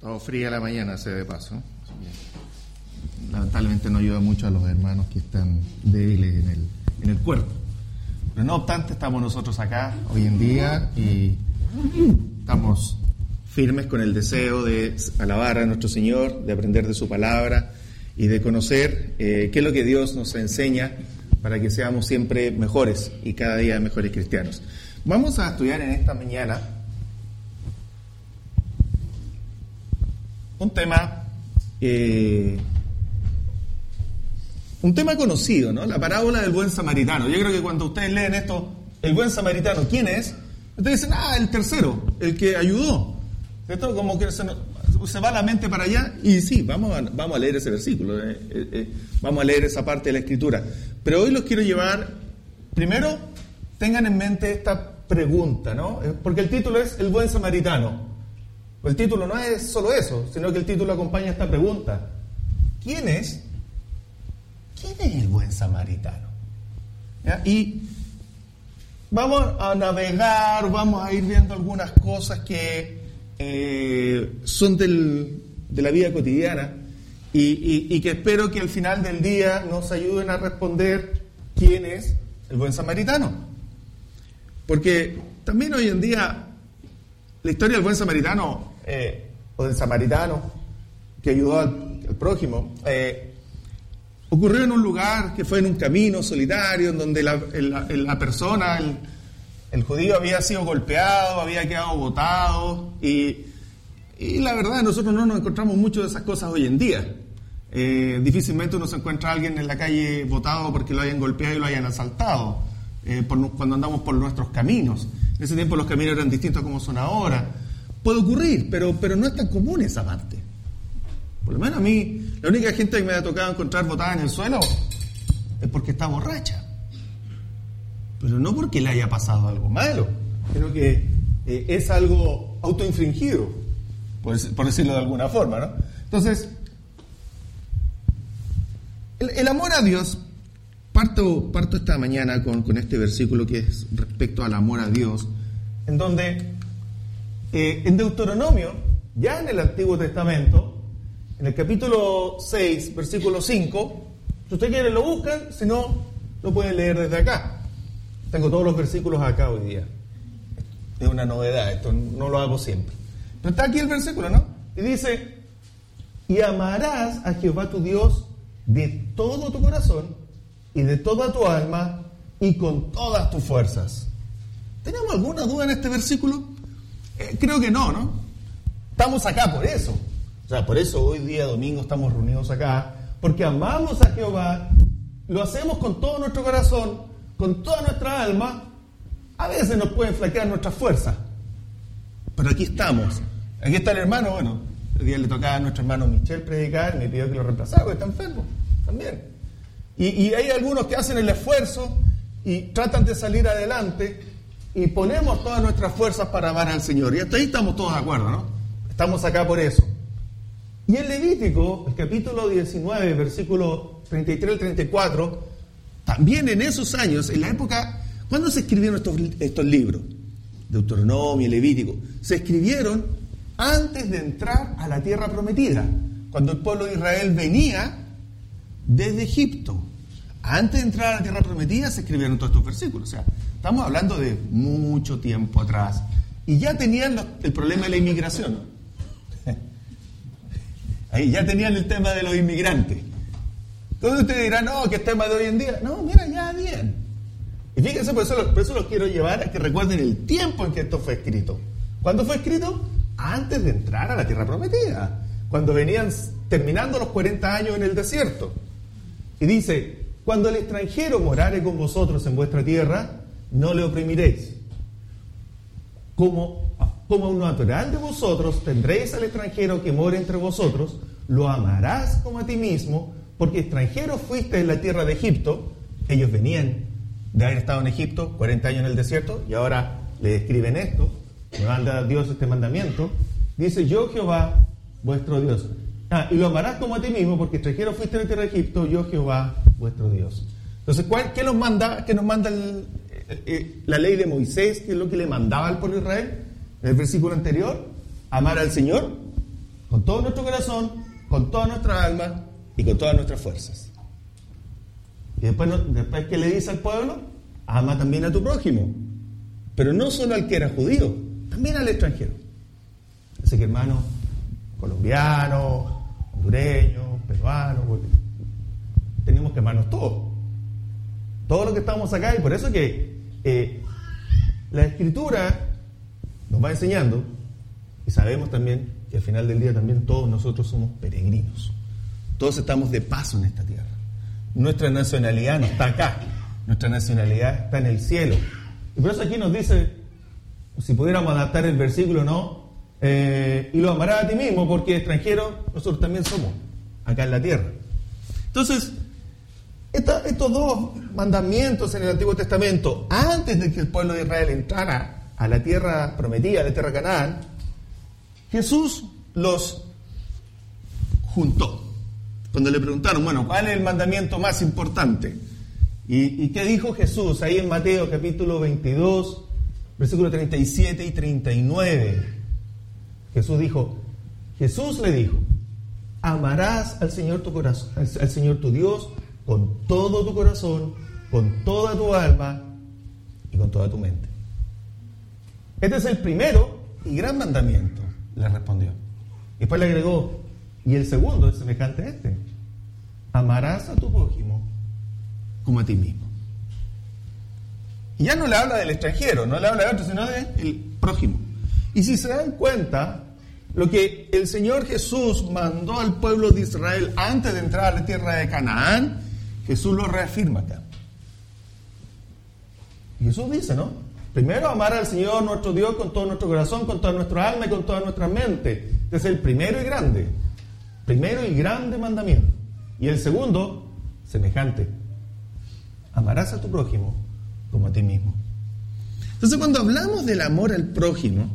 Todo fría la mañana, se de paso. Lamentablemente no ayuda mucho a los hermanos que están débiles en el, en el cuerpo. Pero no obstante, estamos nosotros acá hoy en día y estamos firmes con el deseo de alabar a nuestro Señor, de aprender de su palabra y de conocer eh, qué es lo que Dios nos enseña para que seamos siempre mejores y cada día mejores cristianos. Vamos a estudiar en esta mañana un tema, eh, un tema conocido, ¿no? La parábola del buen samaritano. Yo creo que cuando ustedes leen esto, el buen samaritano, ¿quién es? Ustedes dicen, ah, el tercero, el que ayudó. ¿Cierto? Como que se, va la mente para allá y sí, vamos a, vamos a leer ese versículo, eh, eh, vamos a leer esa parte de la escritura. Pero hoy los quiero llevar, primero, tengan en mente esta pregunta, ¿no? Porque el título es El buen samaritano. El título no es solo eso, sino que el título acompaña esta pregunta. ¿Quién es? ¿Quién es el buen samaritano? Y vamos a navegar, vamos a ir viendo algunas cosas que eh, son del, de la vida cotidiana y, y que espero que al final del día nos ayuden a responder quién es el buen samaritano. Porque también hoy en día la historia del buen samaritano eh, o del samaritano que ayudó al, prójimo eh, ocurrió en un lugar que fue en un camino solitario, en donde la, persona, el, judío, había sido golpeado, había quedado botado y, la verdad nosotros no nos encontramos mucho de esas cosas hoy en día. Eh, difícilmente uno se encuentra a alguien en la calle botado porque lo hayan golpeado y lo hayan asaltado, cuando andamos por nuestros caminos. En ese tiempo los caminos eran distintos como son ahora. Puede ocurrir, pero, pero no es tan común esa parte. Por lo menos a mí, la única gente que me ha tocado encontrar botada en el suelo es porque está borracha. Pero no porque le haya pasado algo malo. Creo que eh, es algo autoinfringido, por, decirlo de alguna forma. ¿no? Entonces, el, amor a Dios, parto, parto esta mañana con, con este versículo que es respecto al amor a Dios, en donde eh, en Deuteronomio, ya en el Antiguo Testamento, en el capítulo 6, versículo 5, si usted quiere lo buscan, si no, lo pueden leer desde acá. Tengo todos los versículos acá hoy día. Es una novedad, esto no lo hago siempre. Pero está aquí el versículo, ¿no? Y dice, y amarás a Jehová tu Dios de todo tu corazón y de toda tu alma y con todas tus fuerzas. ¿Tenemos alguna duda en este versículo? Eh, creo que no, ¿no? Estamos acá por eso. O sea, por eso hoy día domingo estamos reunidos acá, porque amamos a Jehová, lo hacemos con todo nuestro corazón, con toda nuestra alma. A veces nos pueden flaquear nuestras fuerzas, pero aquí estamos. Aquí está el hermano, bueno, el día le tocaba a nuestro hermano Michel predicar, me pidió que lo reemplazara porque está enfermo también. Y, hay algunos que hacen el esfuerzo y tratan de salir adelante, y ponemos todas nuestras fuerzas para amar al Señor. Y hasta ahí estamos todos de acuerdo, ¿no? Estamos acá por eso. Y en Levítico, el capítulo 19, versículo 33 al 34, también en esos años, en la época, ¿cuándo se escribieron estos, estos libros? Deuteronomio, y Levítico. Se escribieron antes de entrar a la tierra prometida, cuando el pueblo de Israel venía desde Egipto. Antes de entrar a la tierra prometida se escribieron todos estos versículos. O sea, Estamos hablando de mucho tiempo atrás. Y ya tenían el problema de la inmigración. Ahí ya tenían el tema de los inmigrantes. Entonces ustedes dirán, no, que es tema de hoy en día. No, mira, ya bien. Y fíjense, por eso, por eso los quiero llevar a que recuerden el tiempo en que esto fue escrito. ¿Cuándo fue escrito? Antes de entrar a la tierra prometida. Cuando venían terminando los 40 años en el desierto. Y dice, cuando el extranjero morare con vosotros en vuestra tierra, no le oprimiréis. Como, como un natural de vosotros tendréis al extranjero que mora entre vosotros, lo amarás como a ti mismo, porque extranjero fuiste en la tierra de Egipto. Ellos venían de haber estado en Egipto 40 años en el desierto y ahora le describen esto, me manda Dios este mandamiento. Dice, yo Jehová, vuestro Dios. Ah, y lo amarás como a ti mismo, porque extranjero fuiste en la tierra de Egipto, yo Jehová, vuestro Dios. Entonces, ¿qué nos manda, qué nos manda eh, eh, la ley de Moisés, que es lo que le mandaba al pueblo de Israel, en el versículo anterior, amar al Señor con todo nuestro corazón, con toda nuestra alma y con todas nuestras fuerzas. Y después, después que le dice al pueblo, ama también a tu prójimo, pero no solo al que era judío, también al extranjero. Así que hermanos colombianos, hondureños, peruanos, tenemos que amarnos todos. Todo lo que estamos acá, y por eso que eh, la escritura nos va enseñando, y sabemos también que al final del día también todos nosotros somos peregrinos. Todos estamos de paso en esta tierra. Nuestra nacionalidad no está acá, nuestra nacionalidad está en el cielo. Y por eso aquí nos dice, si pudiéramos adaptar el versículo, ¿no? Eh, y lo amarás a ti mismo, porque extranjero nosotros también somos, acá en la tierra. Entonces, estos dos mandamientos en el Antiguo Testamento, antes de que el pueblo de Israel entrara a la tierra prometida, a la tierra Canaán, Jesús los juntó. Cuando le preguntaron, bueno, ¿cuál es el mandamiento más importante? ¿Y, y qué dijo Jesús ahí en Mateo capítulo 22, versículos 37 y 39? Jesús dijo, Jesús le dijo, amarás al Señor tu corazón, al Señor tu Dios con todo tu corazón, con toda tu alma y con toda tu mente. Este es el primero y gran mandamiento, le respondió. Y después le agregó, y el segundo es semejante a este. Amarás a tu prójimo como a ti mismo. Y ya no le habla del extranjero, no le habla de otro, sino del prójimo. Y si se dan cuenta, lo que el Señor Jesús mandó al pueblo de Israel antes de entrar a la tierra de Canaán, Jesús lo reafirma acá. Jesús dice, ¿no? Primero amar al Señor nuestro Dios con todo nuestro corazón, con toda nuestra alma y con toda nuestra mente. Este es el primero y grande. Primero y grande mandamiento. Y el segundo, semejante. Amarás a tu prójimo como a ti mismo. Entonces cuando hablamos del amor al prójimo,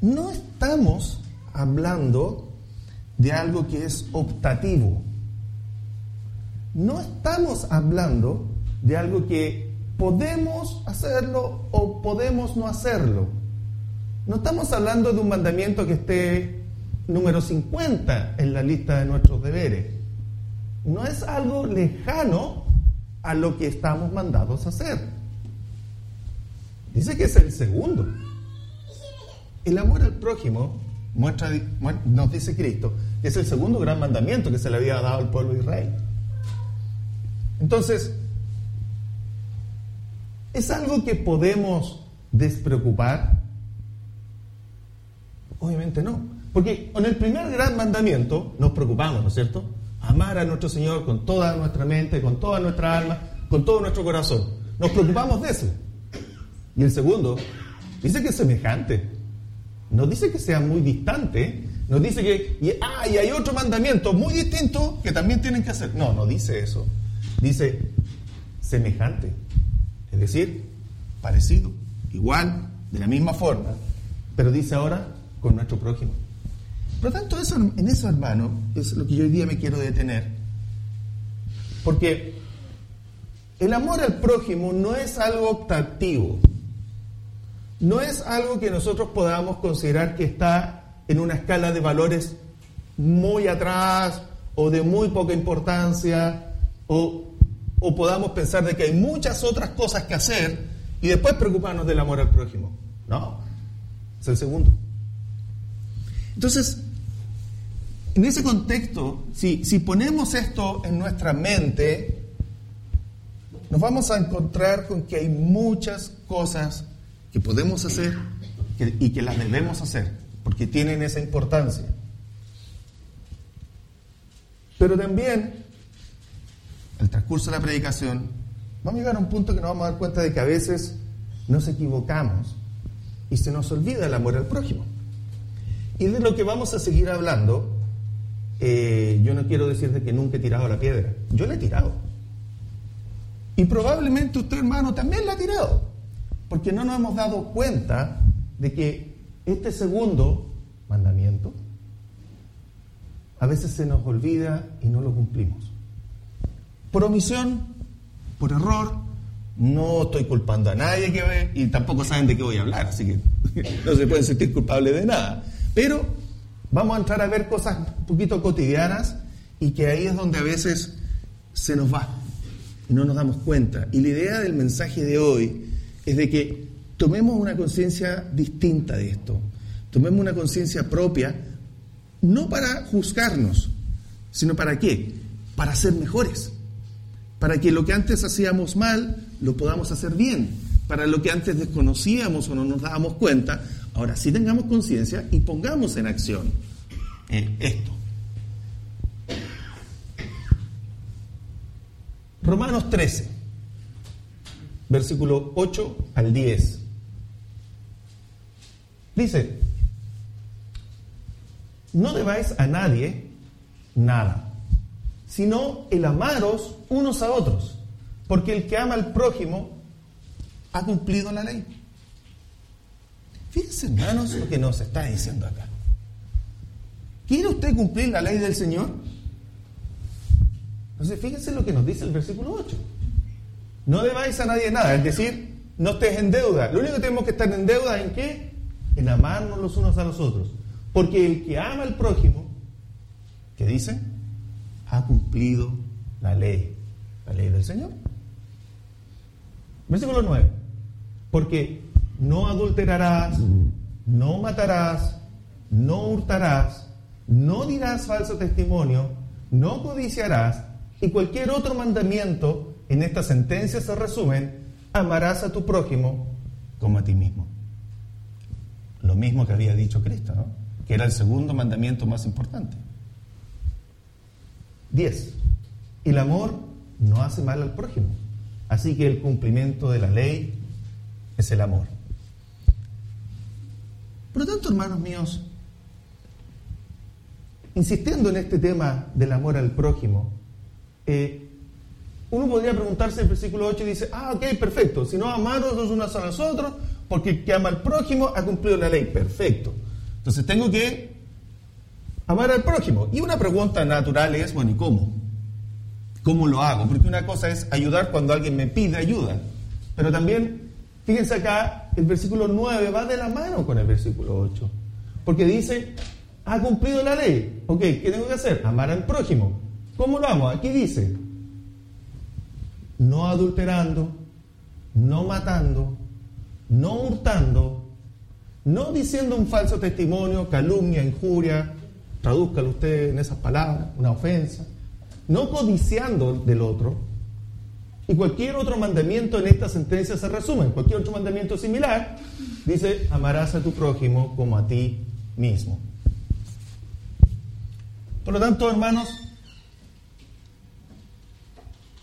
no estamos hablando de algo que es optativo no estamos hablando de algo que podemos hacerlo o podemos no hacerlo. No estamos hablando de un mandamiento que esté número 50 en la lista de nuestros deberes. No es algo lejano a lo que estamos mandados a hacer. Dice que es el segundo. El amor al prójimo muestra, nos dice Cristo, que es el segundo gran mandamiento que se le había dado al pueblo de Israel. Entonces, ¿es algo que podemos despreocupar? Obviamente no. Porque con el primer gran mandamiento nos preocupamos, ¿no es cierto? Amar a nuestro Señor con toda nuestra mente, con toda nuestra alma, con todo nuestro corazón. Nos preocupamos de eso. Y el segundo dice que es semejante. No dice que sea muy distante. Nos dice que ah, y hay otro mandamiento muy distinto que también tienen que hacer. No, no dice eso dice semejante, es decir, parecido, igual, de la misma forma, pero dice ahora con nuestro prójimo. Por lo tanto, eso, en eso, hermano, es lo que yo hoy día me quiero detener. Porque el amor al prójimo no es algo optativo, no es algo que nosotros podamos considerar que está en una escala de valores muy atrás o de muy poca importancia o, podamos pensar de que hay muchas otras cosas que hacer y después preocuparnos del amor al prójimo. No, es el segundo. Entonces, en ese contexto, si, si ponemos esto en nuestra mente, nos vamos a encontrar con que hay muchas cosas que podemos hacer y que las debemos hacer, porque tienen esa importancia. Pero también el transcurso de la predicación, vamos a llegar a un punto que nos vamos a dar cuenta de que a veces nos equivocamos y se nos olvida el amor al prójimo. Y de lo que vamos a seguir hablando, eh, yo no quiero decir de que nunca he tirado la piedra, yo la he tirado. Y probablemente usted, hermano, también la ha tirado, porque no nos hemos dado cuenta de que este segundo mandamiento a veces se nos olvida y no lo cumplimos por omisión, por error. No estoy culpando a nadie que ve y tampoco saben de qué voy a hablar, así que no se pueden sentir culpables de nada. Pero vamos a entrar a ver cosas un poquito cotidianas y que ahí es donde a veces se nos va y no nos damos cuenta. Y la idea del mensaje de hoy es de que tomemos una conciencia distinta de esto, tomemos una conciencia propia, no para juzgarnos, sino para qué? Para ser mejores, para que lo que antes hacíamos mal lo podamos hacer bien, para lo que antes desconocíamos o no nos dábamos cuenta, ahora sí tengamos conciencia y pongamos en acción eh, esto. Romanos 13, versículo 8 al 10. Dice, no debáis a nadie nada, sino el amaros unos a otros, porque el que ama al prójimo ha cumplido la ley. Fíjense, hermanos, lo que nos está diciendo acá. ¿Quiere usted cumplir la ley del Señor? Entonces, fíjense lo que nos dice el versículo 8. No debáis a nadie nada, es decir, no estés en deuda. Lo único que tenemos que estar en deuda en qué? En amarnos los unos a los otros. Porque el que ama al prójimo, ¿qué dice? Ha cumplido la ley, la ley del Señor. Versículo 9. Porque no adulterarás, no matarás, no hurtarás, no dirás falso testimonio, no codiciarás, y cualquier otro mandamiento en esta sentencia se resumen, amarás a tu prójimo como a ti mismo. Lo mismo que había dicho Cristo, ¿no? que era el segundo mandamiento más importante. 10. El amor no hace mal al prójimo, así que el cumplimiento de la ley es el amor. Por lo tanto, hermanos míos, insistiendo en este tema del amor al prójimo, eh, uno podría preguntarse en el versículo 8 y dice, ah, ok, perfecto, si no amaros los unos a los otros, porque el que ama al prójimo ha cumplido la ley, perfecto. Entonces tengo que amar al prójimo. Y una pregunta natural es, bueno, ¿y cómo? ¿Cómo lo hago? Porque una cosa es ayudar cuando alguien me pide ayuda, pero también, fíjense acá, el versículo 9 va de la mano con el versículo 8, porque dice, ha cumplido la ley. Ok, ¿qué tengo que hacer? Amar al prójimo. ¿Cómo lo amo? Aquí dice, no adulterando, no matando, no hurtando, no diciendo un falso testimonio, calumnia, injuria, tradúzcalo usted en esas palabras, una ofensa, no codiciando del otro, y cualquier otro mandamiento en esta sentencia se resume, cualquier otro mandamiento similar, dice, amarás a tu prójimo como a ti mismo. Por lo tanto, hermanos,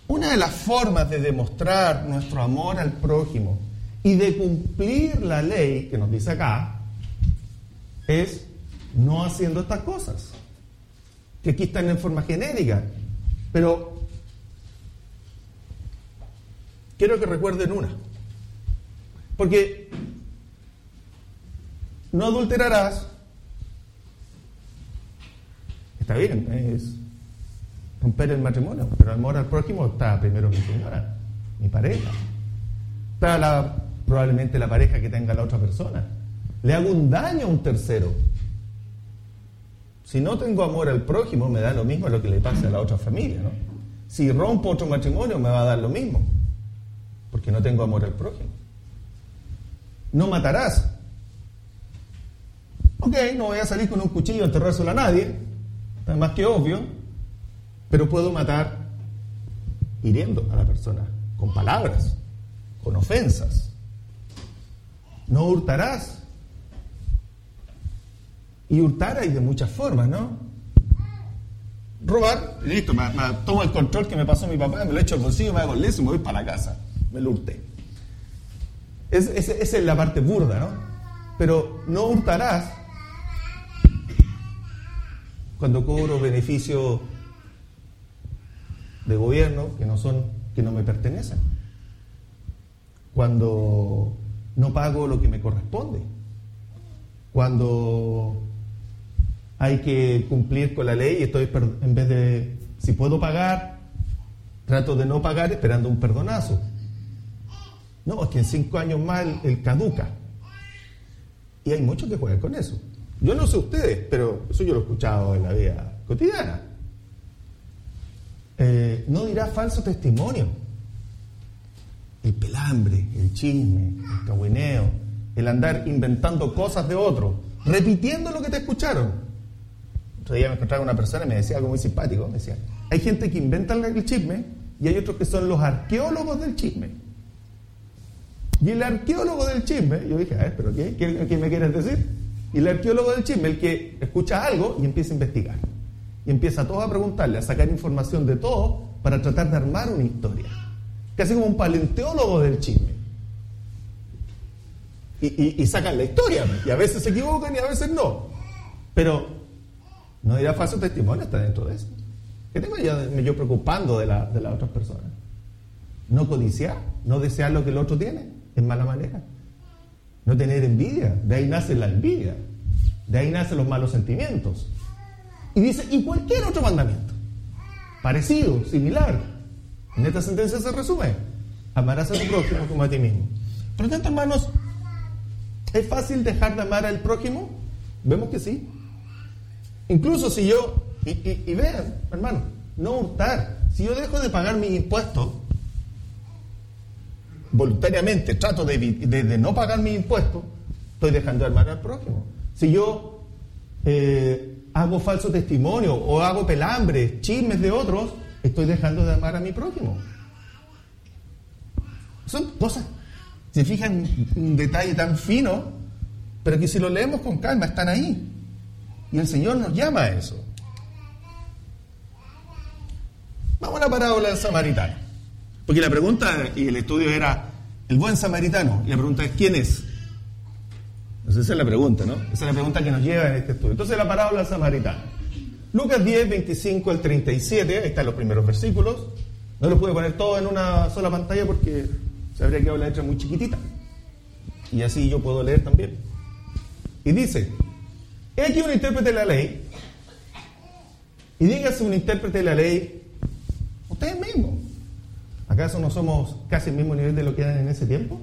una de las formas de demostrar nuestro amor al prójimo y de cumplir la ley que nos dice acá es no haciendo estas cosas, que aquí están en forma genérica, pero quiero que recuerden una, porque no adulterarás, está bien, es romper el matrimonio, pero el amor al prójimo está primero mi señora, mi pareja. Está la, probablemente la pareja que tenga la otra persona. Le hago un daño a un tercero. Si no tengo amor al prójimo, me da lo mismo lo que le pase a la otra familia, ¿no? Si rompo otro matrimonio, me va a dar lo mismo, porque no tengo amor al prójimo. No matarás. Ok, no voy a salir con un cuchillo a enterrárselo a nadie, más que obvio, pero puedo matar hiriendo a la persona, con palabras, con ofensas. No hurtarás. Y hurtar hay de muchas formas, ¿no? Robar, listo, me, tomo el control que me pasó mi papá, me lo echo al bolsillo, me hago el y me voy para la casa. Me lo hurté. esa es la parte burda, ¿no? Pero no hurtarás cuando cobro beneficio de gobierno que no son que no me pertenecen. Cuando no pago lo que me corresponde. Cuando hay que cumplir con la ley y estoy en vez de si puedo pagar, trato de no pagar esperando un perdonazo. No, es que en cinco años más el, caduca. Y hay muchos que juegan con eso. Yo no sé ustedes, pero eso yo lo he escuchado en la vida cotidiana. Eh, no dirá falso testimonio. El pelambre, el chisme, el cagüineo, el andar inventando cosas de otro, repitiendo lo que te escucharon. Otro día me encontraba una persona y me decía algo muy simpático. Me decía, hay gente que inventa el chisme y hay otros que son los arqueólogos del chisme. Y el arqueólogo del chisme, yo dije, a ver, ¿pero qué? ¿Qué, me quieres decir? Y el arqueólogo del chisme, el que escucha algo y empieza a investigar. Y empieza a todos a preguntarle, a sacar información de todo para tratar de armar una historia. Casi como un paleontólogo del chisme. Y, sacan la historia. Y a veces se equivocan y a veces no. Pero no dirá falso testimonio, está dentro de eso. ¿Qué tengo yo, preocupando de, la, de las otras personas? No codiciar, no desear lo que el otro tiene en mala manera. No tener envidia, de ahí nace la envidia, de ahí nacen los malos sentimientos. Y dice, y cualquier otro mandamiento, parecido, similar. En esta sentencia se resume, amarás a tu prójimo como a ti mismo. Por lo tanto, hermanos, ¿es fácil dejar de amar al prójimo? Vemos que sí. Incluso si yo, y, y vean, hermano, no hurtar, si yo dejo de pagar mis impuestos, voluntariamente trato de, no pagar mis impuestos, estoy dejando de amar al prójimo. Si yo eh, hago falso testimonio o hago pelambres, chismes de otros, estoy dejando de amar a mi prójimo. Son cosas, se fijan, un detalle tan fino, pero que si lo leemos con calma, están ahí. Y el Señor nos llama a eso. Vamos a la parábola del samaritano. Porque la pregunta y el estudio era el buen samaritano. Y la pregunta es, ¿quién es? Entonces esa es la pregunta, ¿no? Esa es la pregunta que nos lleva en este estudio. Entonces la parábola del samaritano. Lucas 10, 25 al 37, ahí están los primeros versículos. No los pude poner todo en una sola pantalla porque se habría quedado la letra muy chiquitita. Y así yo puedo leer también. Y dice, aquí un intérprete de la ley. Y dígase un intérprete de la ley, ustedes mismos. ¿Acaso no somos casi el mismo nivel de lo que eran en ese tiempo?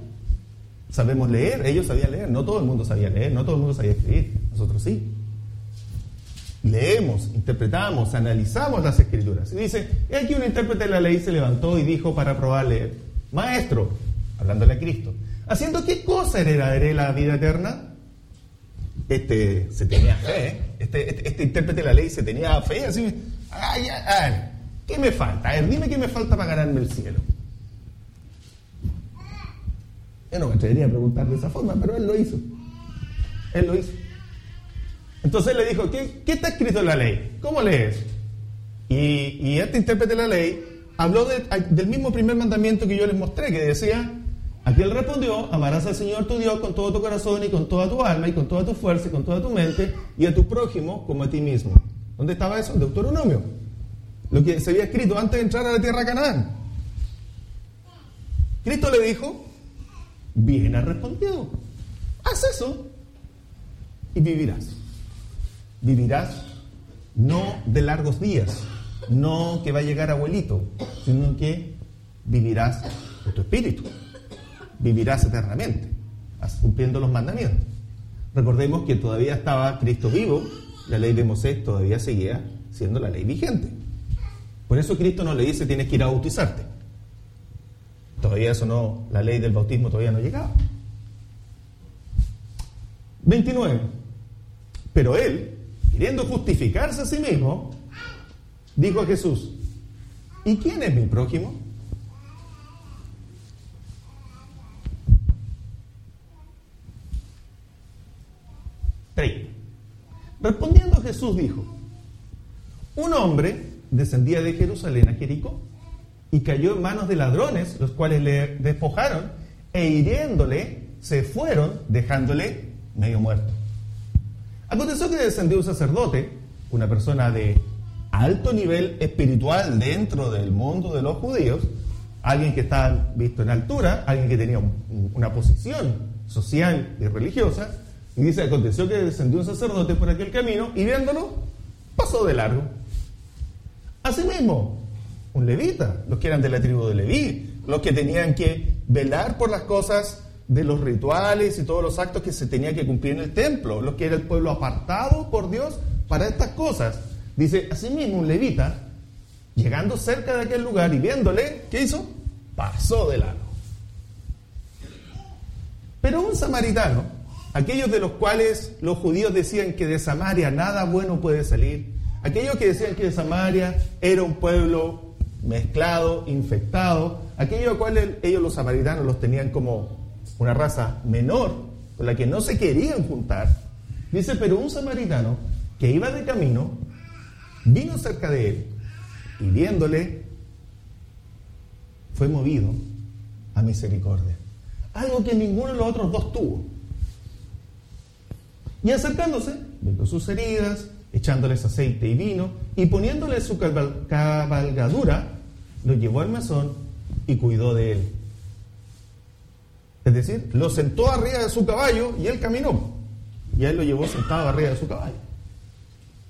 Sabemos leer, ellos sabían leer, no todo el mundo sabía leer, no todo el mundo sabía escribir, nosotros sí. Leemos, interpretamos, analizamos las escrituras. Y dice, aquí un intérprete de la ley se levantó y dijo para probarle, maestro, hablándole a Cristo, ¿haciendo qué cosa heredaré la vida eterna? Este se tenía fe, ¿eh? este, este, este, intérprete de la ley se tenía fe, así, ay, ay, ay ¿Qué me falta? A ver, dime qué me falta para ganarme el cielo. Yo no me atrevería a preguntar de esa forma, pero él lo hizo. Él lo hizo. Entonces le dijo, ¿qué, está escrito en la ley? ¿Cómo lees? Y, este intérprete de la ley habló del mismo primer mandamiento que yo les mostré, que decía, aquel respondió, amarás al Señor tu Dios con todo tu corazón y con toda tu alma y con toda tu fuerza y con toda tu mente y a tu prójimo como a ti mismo. ¿Dónde estaba eso? Deuteronomio lo que se había escrito antes de entrar a la tierra de Canaán. Cristo le dijo, bien has respondido, haz eso y vivirás. Vivirás no de largos días, no que va a llegar abuelito, sino que vivirás de tu espíritu, vivirás eternamente, cumpliendo los mandamientos. Recordemos que todavía estaba Cristo vivo, la ley de Moisés todavía seguía siendo la ley vigente. Por eso Cristo no le dice tienes que ir a bautizarte. Todavía eso no, la ley del bautismo todavía no llegaba. 29. Pero él, queriendo justificarse a sí mismo, dijo a Jesús, ¿y quién es mi prójimo? Respondiendo Jesús dijo, un hombre descendía de Jerusalén a Jericó y cayó en manos de ladrones, los cuales le despojaron e hiriéndole se fueron dejándole medio muerto. Aconteció que descendió un sacerdote, una persona de alto nivel espiritual dentro del mundo de los judíos, alguien que estaba visto en altura, alguien que tenía una posición social y religiosa, y dice, aconteció que descendió un sacerdote por aquel camino y viéndolo, pasó de largo. Asimismo, un levita, los que eran de la tribu de Leví, los que tenían que velar por las cosas de los rituales y todos los actos que se tenía que cumplir en el templo, lo que era el pueblo apartado por Dios para estas cosas. Dice, asimismo un levita, llegando cerca de aquel lugar y viéndole, ¿qué hizo? Pasó de lado. Pero un samaritano, aquellos de los cuales los judíos decían que de Samaria nada bueno puede salir, aquellos que decían que de Samaria era un pueblo mezclado, infectado, aquellos cuales ellos los samaritanos los tenían como una raza menor con la que no se querían juntar. Dice, pero un samaritano que iba de camino vino cerca de él y viéndole fue movido a misericordia. Algo que ninguno de los otros dos tuvo. Y acercándose, viendo sus heridas, echándoles aceite y vino y poniéndole su cabalgadura, lo llevó al mesón y cuidó de él. Es decir, lo sentó arriba de su caballo y él caminó. Y él lo llevó sentado arriba de su caballo.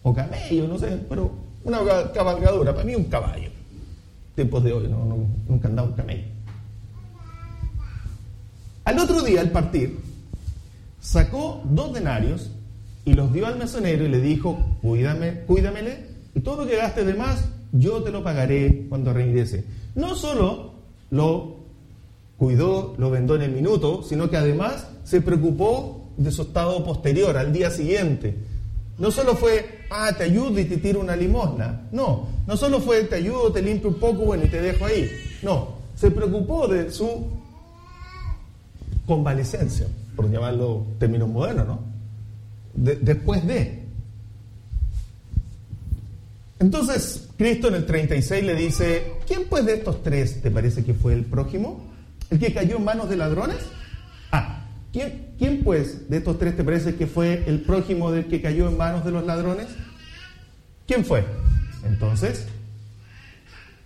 O camello, no sé, pero una cabalgadura, para mí un caballo. Tiempos de hoy, no, nunca andaba un camello. Al otro día, al partir, sacó dos denarios y los dio al mesonero y le dijo, cuídame, cuídamele, y todo lo que gastes de más, yo te lo pagaré cuando regrese. No solo lo cuidó, lo vendó en el minuto, sino que además se preocupó de su estado posterior, al día siguiente. No solo fue, ah, te ayudo y te tiro una limosna. No, no solo fue, te ayudo, te limpio un poco, bueno, y te dejo ahí. No, se preocupó de su convalecencia, por llamarlo términos modernos, ¿no? después de. Entonces, Cristo en el 36 le dice, ¿quién pues de estos tres te parece que fue el prójimo? ¿El que cayó en manos de ladrones? Ah, ¿quién, ¿quién pues de estos tres te parece que fue el prójimo del que cayó en manos de los ladrones? ¿Quién fue? Entonces,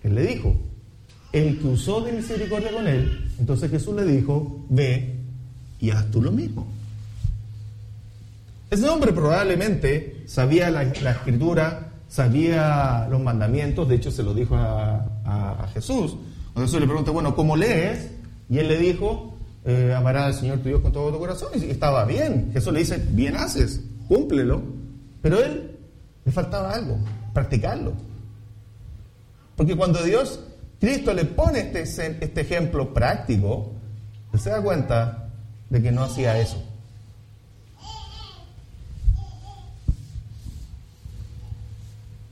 él le dijo, el que usó de misericordia con él, entonces Jesús le dijo, ve y haz tú lo mismo. Ese hombre probablemente sabía la, escritura, sabía los mandamientos, de hecho se lo dijo a, a, a Jesús. Jesús le pregunta, bueno, ¿cómo lees? Y él le dijo, eh, amará al Señor tu Dios con todo tu corazón. Y estaba bien. Jesús le dice, bien haces, cúmplelo. Pero él le faltaba algo, practicarlo. Porque cuando Dios, Cristo le pone este, este ejemplo práctico, él se da cuenta de que no hacía eso.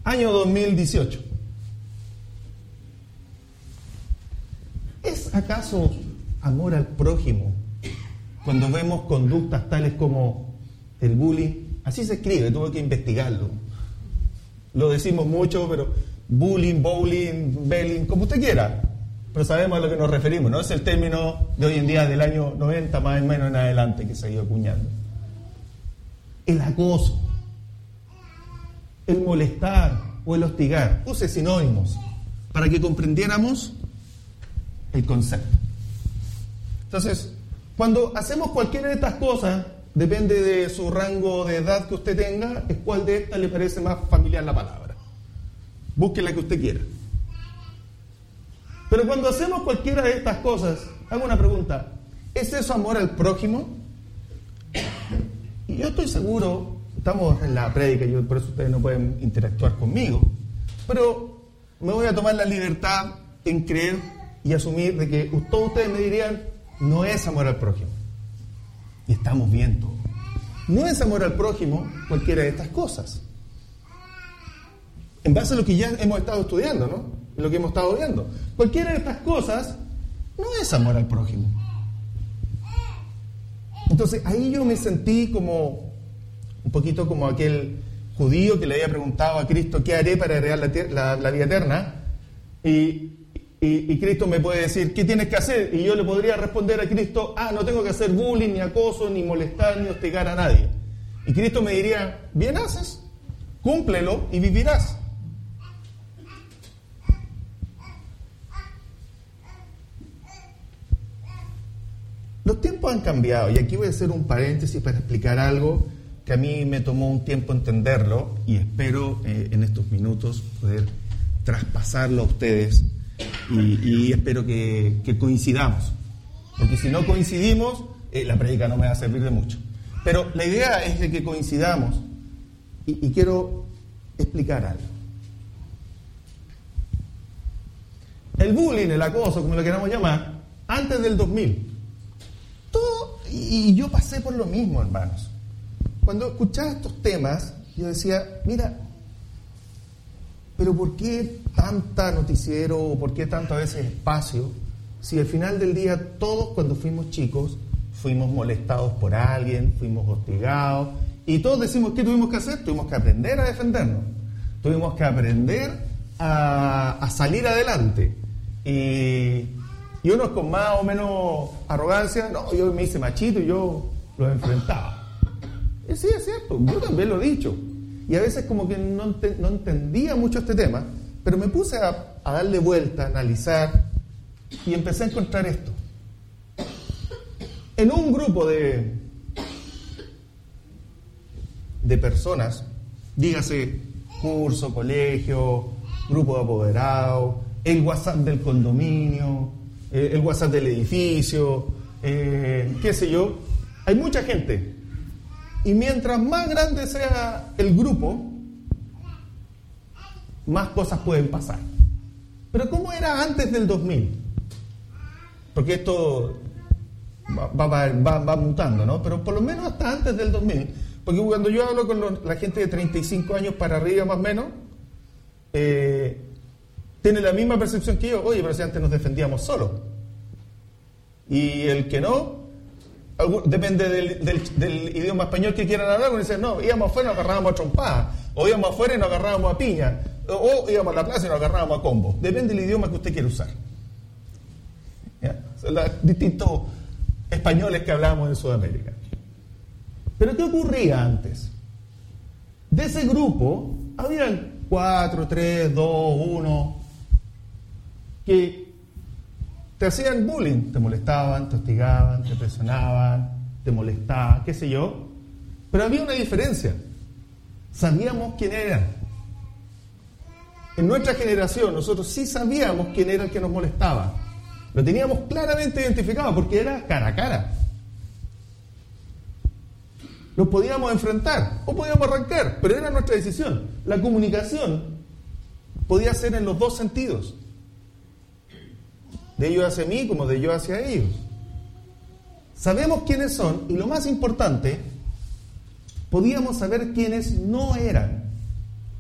Año 2018. ¿Es acaso amor al prójimo cuando vemos conductas tales como el bullying? Así se escribe, tuve que investigarlo. Lo decimos mucho, pero bullying, bowling, belling, como usted quiera. Pero sabemos a lo que nos referimos, ¿no? Es el término de hoy en día, del año 90 más o menos en adelante, que se ha ido acuñando. El acoso, el molestar o el hostigar. Use sinónimos para que comprendiéramos el concepto. Entonces, cuando hacemos cualquiera de estas cosas, depende de su rango de edad que usted tenga, es cuál de estas le parece más familiar la palabra. Busque la que usted quiera. Pero cuando hacemos cualquiera de estas cosas, hago una pregunta, ¿es eso amor al prójimo? Y yo estoy seguro, estamos en la prédica, yo, por eso ustedes no pueden interactuar conmigo, pero me voy a tomar la libertad en creer y asumir de que todos ustedes me dirían, no es amor al prójimo. Y estamos bien todos. No es amor al prójimo cualquiera de estas cosas. En base a lo que ya hemos estado estudiando, ¿no? Lo que hemos estado viendo. Cualquiera de estas cosas no es amor al prójimo. Entonces ahí yo me sentí como un poquito como aquel judío que le había preguntado a Cristo qué haré para heredar la, la vida eterna. Y y, Cristo me puede decir, ¿qué tienes que hacer? Y yo le podría responder a Cristo, ah, no tengo que hacer bullying, ni acoso, ni molestar, ni hostigar a nadie. Y Cristo me diría, bien haces, cúmplelo y vivirás. Los tiempos han cambiado y aquí voy a hacer un paréntesis para explicar algo que a mí me tomó un tiempo entenderlo y espero eh, en estos minutos poder traspasarlo a ustedes y, espero que, coincidamos. Porque si no coincidimos, eh, la predica no me va a servir de mucho. Pero la idea es de que coincidamos y, y quiero explicar algo. El bullying, el acoso, como lo queramos llamar, antes del 2000. Todo, y yo pasé por lo mismo, hermanos. Cuando escuchaba estos temas, yo decía, mira, pero ¿por qué tanta noticiero o por qué tanto a veces espacio si al final del día todos cuando fuimos chicos fuimos molestados por alguien, fuimos hostigados y todos decimos, ¿qué tuvimos que hacer? Tuvimos que aprender a defendernos, tuvimos que aprender a, salir adelante. Y, y unos con más o menos arrogancia, no, yo me hice machito y yo los enfrentaba. Y sí, es cierto, yo también lo he dicho. Y a veces como que no, no entendía mucho este tema, pero me puse a, darle vuelta, a analizar, y empecé a encontrar esto. En un grupo de, de personas, dígase curso, colegio, grupo de apoderados, el WhatsApp del condominio, eh, el WhatsApp del edificio, eh, qué sé yo, hay mucha gente y mientras más grande sea el grupo, más cosas pueden pasar. Pero ¿cómo era antes del 2000? Porque esto va, mutando, ¿no? Pero por lo menos hasta antes del 2000. Porque cuando yo hablo con la gente de 35 años para arriba más o menos, eh, tiene la misma percepción que yo. Oye, pero si antes nos defendíamos solos. Y el que no, depende del, idioma español que quieran hablar, uno dice, no, íbamos afuera y nos agarrábamos a trompadas, o íbamos afuera y nos agarrábamos a piña, o, íbamos a la plaza y nos agarrábamos a combo. Depende del idioma que usted quiera usar. Son los distintos españoles que hablamos en Sudamérica. Pero ¿qué ocurría antes? De ese grupo, habían cuatro, tres, dos, uno, que te hacían bullying, te molestaban, te hostigaban, te presionaban, te molestaban, qué sé yo. Pero había una diferencia. Sabíamos quién eran. En nuestra generación nosotros sí sabíamos quién era el que nos molestaba. Lo teníamos claramente identificado porque era cara a cara. Lo podíamos enfrentar o podíamos arrancar, pero era nuestra decisión. La comunicación podía ser en los dos sentidos de ellos hacia mí como de yo hacia ellos. Sabemos quiénes son y lo más importante, podíamos saber quiénes no eran.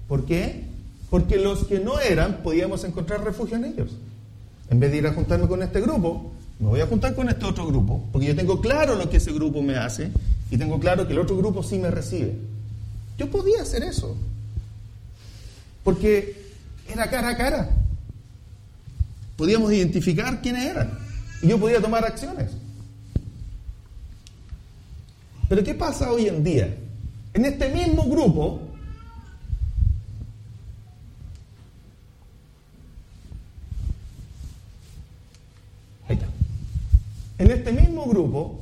¿Por qué? Porque los que no eran podíamos encontrar refugio en ellos. En vez de ir a juntarme con este grupo, me voy a juntar con este otro grupo, porque yo tengo claro lo que ese grupo me hace y tengo claro que el otro grupo sí me recibe. Yo podía hacer eso, porque era cara a cara podíamos identificar quiénes eran. Y yo podía tomar acciones. Pero ¿qué pasa hoy en día? En este mismo grupo, ahí está. En este mismo grupo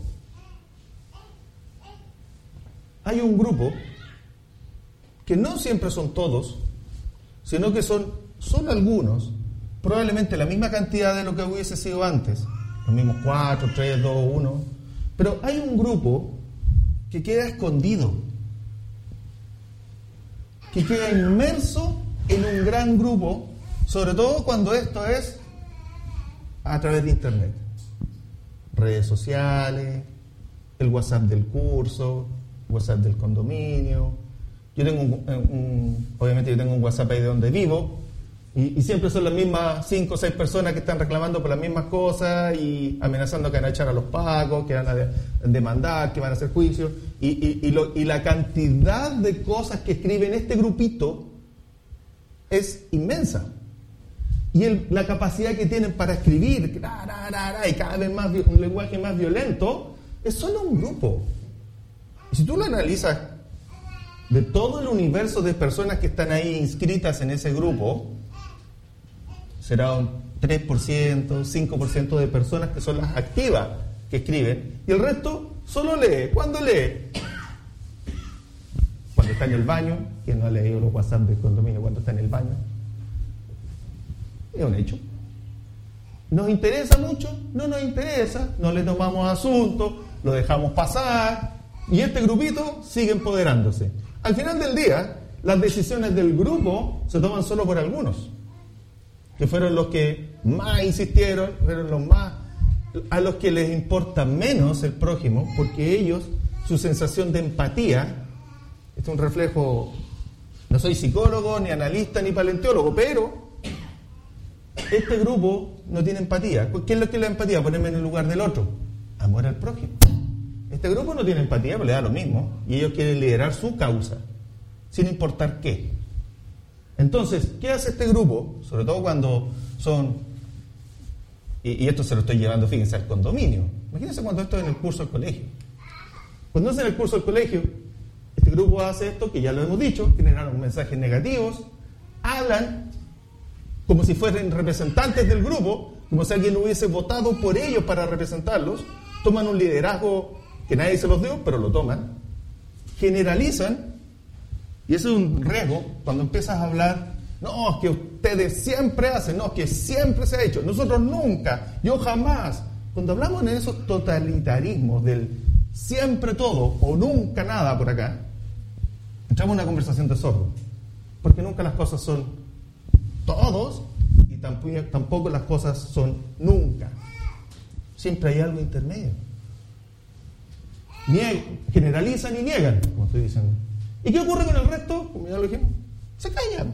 hay un grupo que no siempre son todos, sino que son solo algunos probablemente la misma cantidad de lo que hubiese sido antes, los mismos 4, 3, 2, 1, pero hay un grupo que queda escondido, que queda inmerso en un gran grupo, sobre todo cuando esto es a través de Internet, redes sociales, el WhatsApp del curso, WhatsApp del condominio. Yo tengo un, obviamente yo tengo un WhatsApp ahí de donde vivo, y, siempre son las mismas cinco o seis personas que están reclamando por las mismas cosas y amenazando que van a echar a los pagos, que van a demandar, que van a hacer juicios. Y, y, la cantidad de cosas que escriben este grupito es inmensa. Y la capacidad que tienen para escribir, y cada vez más un lenguaje más violento, es solo un grupo. Y si tú lo analizas de todo el universo de personas que están ahí inscritas en ese grupo, será un 3%, 5% de personas que son las activas que escriben, y el resto solo lee. ¿Cuándo lee? Cuando está en el baño, quien no ha leído los WhatsApp del condominio cuando está en el baño. Es un hecho. ¿Nos interesa mucho? No nos interesa, no le tomamos asunto, lo dejamos pasar y este grupito sigue empoderándose. Al final del día, las decisiones del grupo se toman solo por algunos, que fueron los que más insistieron, fueron los más a los que les importa menos el prójimo, porque ellos, su sensación de empatía, es un reflejo, no soy psicólogo, ni analista, ni paleontólogo, pero este grupo no tiene empatía. ¿Qué es lo que es la empatía? Ponerme en el lugar del otro. Amor al prójimo. Este grupo no tiene empatía, pero le da lo mismo. Y ellos quieren liderar su causa, sin importar qué. Entonces, ¿qué hace este grupo? Sobre todo cuando son y, esto se lo estoy llevando, fíjense, al condominio. Imagínense cuando esto es en el curso del colegio. Cuando es en el curso del colegio, este grupo hace esto, que ya lo hemos dicho, generan mensajes negativos, hablan como si fueran representantes del grupo, como si alguien hubiese votado por ellos para representarlos, toman un liderazgo que nadie se los dio, pero lo toman, generalizan, y eso es un riesgo cuando empiezas a hablar no, es que ustedes siempre hacen, no, que siempre se ha hecho. Nosotros nunca, yo jamás. Cuando hablamos en esos totalitarismos del siempre todo o nunca nada por acá, entramos en una conversación de sordo. Porque nunca las cosas son todos y tampoco las cosas son nunca. Siempre hay algo intermedio. generalizan y niegan, como estoy diciendo. ¿Y qué ocurre con el resto? Como ya lo dijimos, se callan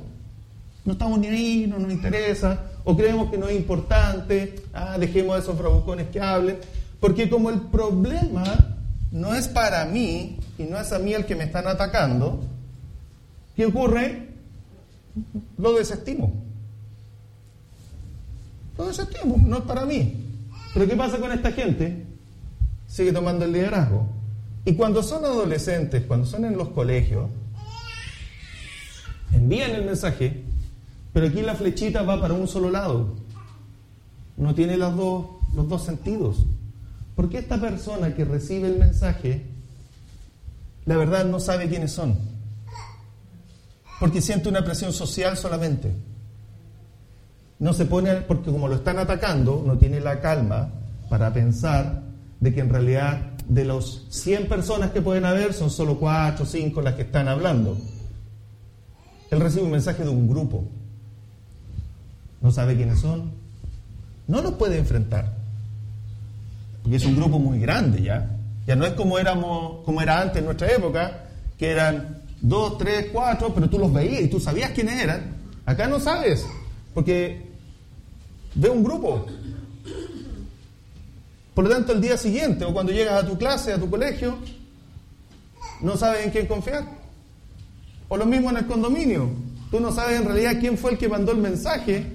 no estamos ni ahí, no nos interesa, o creemos que no es importante, ah, dejemos a esos bravucones que hablen, porque como el problema no es para mí y no es a mí el que me están atacando, ¿qué ocurre? Lo desestimo. Lo desestimo, no es para mí. Pero ¿qué pasa con esta gente? Sigue tomando el liderazgo. Y cuando son adolescentes, cuando son en los colegios, envían el mensaje pero aquí la flechita va para un solo lado. No tiene los dos, los dos sentidos. Porque esta persona que recibe el mensaje, la verdad no sabe quiénes son. Porque siente una presión social solamente. No se pone, porque como lo están atacando, no tiene la calma para pensar de que en realidad de los 100 personas que pueden haber, son solo 4 o 5 las que están hablando. Él recibe un mensaje de un grupo no sabe quiénes son, no los puede enfrentar. Porque es un grupo muy grande ya. Ya no es como éramos, como era antes en nuestra época, que eran dos, tres, cuatro, pero tú los veías y tú sabías quiénes eran. Acá no sabes, porque ve un grupo. Por lo tanto, el día siguiente o cuando llegas a tu clase, a tu colegio, no sabes en quién confiar. O lo mismo en el condominio. Tú no sabes en realidad quién fue el que mandó el mensaje